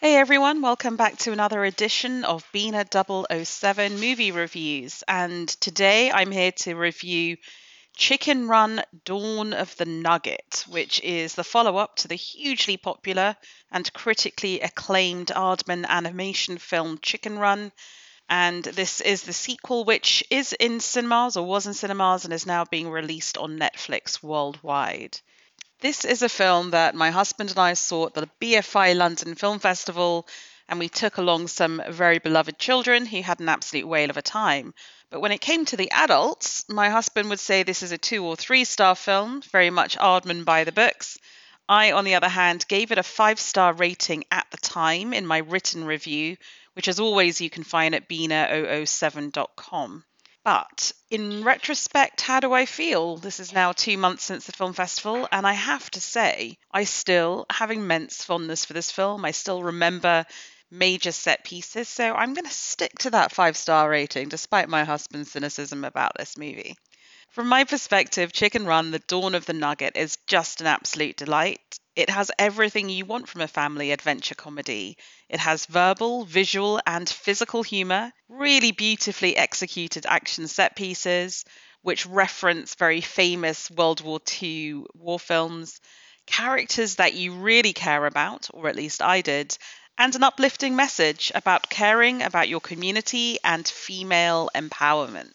Hey everyone, welcome back to another edition of Bina 007 movie reviews. And today I'm here to review Chicken Run Dawn of the Nugget, which is the follow up to the hugely popular and critically acclaimed Aardman animation film Chicken Run. And this is the sequel, which is in cinemas or was in cinemas and is now being released on Netflix worldwide. This is a film that my husband and I saw at the BFI London Film Festival, and we took along some very beloved children who had an absolute whale of a time. But when it came to the adults, my husband would say this is a two or three star film, very much Aardman by the books. I, on the other hand, gave it a five star rating at the time in my written review, which as always you can find at bina007.com. But in retrospect, how do I feel? This is now two months since the film festival, and I have to say, I still have immense fondness for this film. I still remember major set pieces, so I'm going to stick to that five star rating despite my husband's cynicism about this movie. From my perspective, Chicken Run, The Dawn of the Nugget, is just an absolute delight. It has everything you want from a family adventure comedy. It has verbal, visual, and physical humour, really beautifully executed action set pieces, which reference very famous World War II war films, characters that you really care about, or at least I did, and an uplifting message about caring about your community and female empowerment.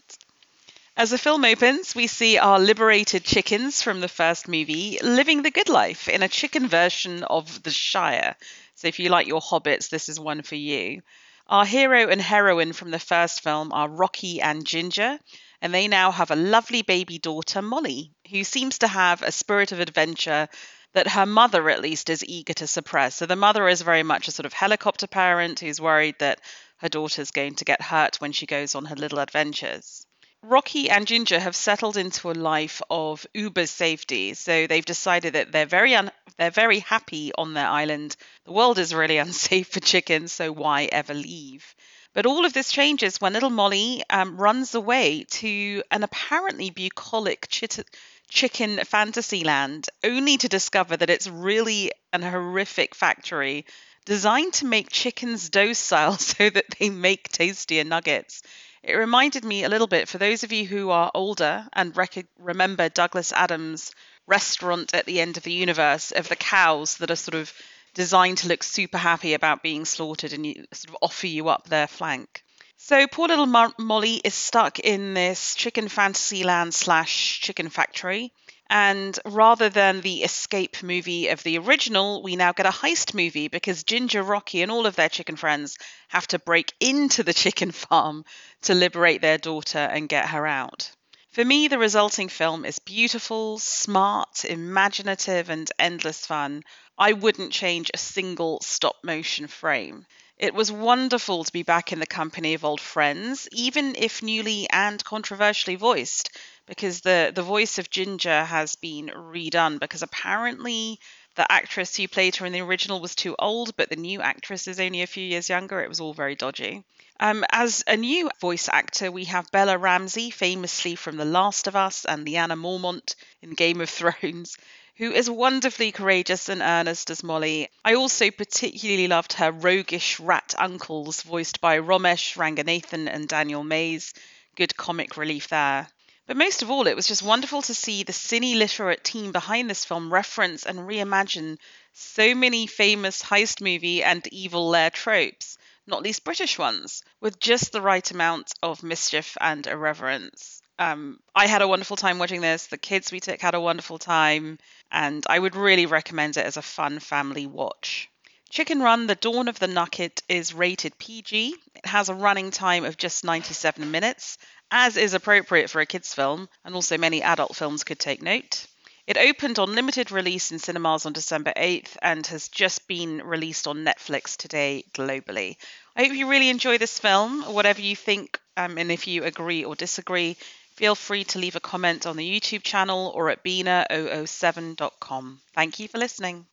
As the film opens, we see our liberated chickens from the first movie living the good life in a chicken version of The Shire. So if you like your hobbits, this is one for you. Our hero and heroine from the first film are Rocky and Ginger, and they now have a lovely baby daughter, Molly, who seems to have a spirit of adventure that her mother, at least, is eager to suppress. So the mother is very much a sort of helicopter parent who's worried that her daughter's going to get hurt when she goes on her little adventures. Rocky and Ginger have settled into a life of uber safety. So they've decided that they're very un- they're very happy on their island. The world is really unsafe for chickens, so why ever leave? But all of this changes when little Molly um, runs away to an apparently bucolic chit- chicken fantasy land, only to discover that it's really an horrific factory designed to make chickens docile so that they make tastier nuggets. It reminded me a little bit, for those of you who are older and rec- remember Douglas Adams' restaurant at the end of the universe, of the cows that are sort of designed to look super happy about being slaughtered and you, sort of offer you up their flank. So poor little Mo- Molly is stuck in this chicken fantasy land slash chicken factory. And rather than the escape movie of the original, we now get a heist movie because Ginger, Rocky, and all of their chicken friends have to break into the chicken farm to liberate their daughter and get her out. For me, the resulting film is beautiful, smart, imaginative, and endless fun. I wouldn't change a single stop motion frame. It was wonderful to be back in the company of old friends, even if newly and controversially voiced because the the voice of Ginger has been redone because apparently the actress who played her in the original was too old, but the new actress is only a few years younger. It was all very dodgy. Um, as a new voice actor, we have Bella Ramsey, famously from The Last of Us and Lyanna Mormont in Game of Thrones, who is wonderfully courageous and earnest as Molly. I also particularly loved her roguish rat uncles, voiced by Romesh Ranganathan and Daniel Mays. Good comic relief there. But most of all, it was just wonderful to see the cine literate team behind this film reference and reimagine so many famous heist movie and evil lair tropes, not least British ones, with just the right amount of mischief and irreverence. Um, I had a wonderful time watching this. The kids we took had a wonderful time, and I would really recommend it as a fun family watch. Chicken Run, The Dawn of the Nugget is rated PG. It has a running time of just 97 minutes as is appropriate for a kids' film, and also many adult films could take note. It opened on limited release in cinemas on December 8th and has just been released on Netflix today globally. I hope you really enjoy this film, whatever you think, um, and if you agree or disagree, feel free to leave a comment on the YouTube channel or at bina007.com. Thank you for listening.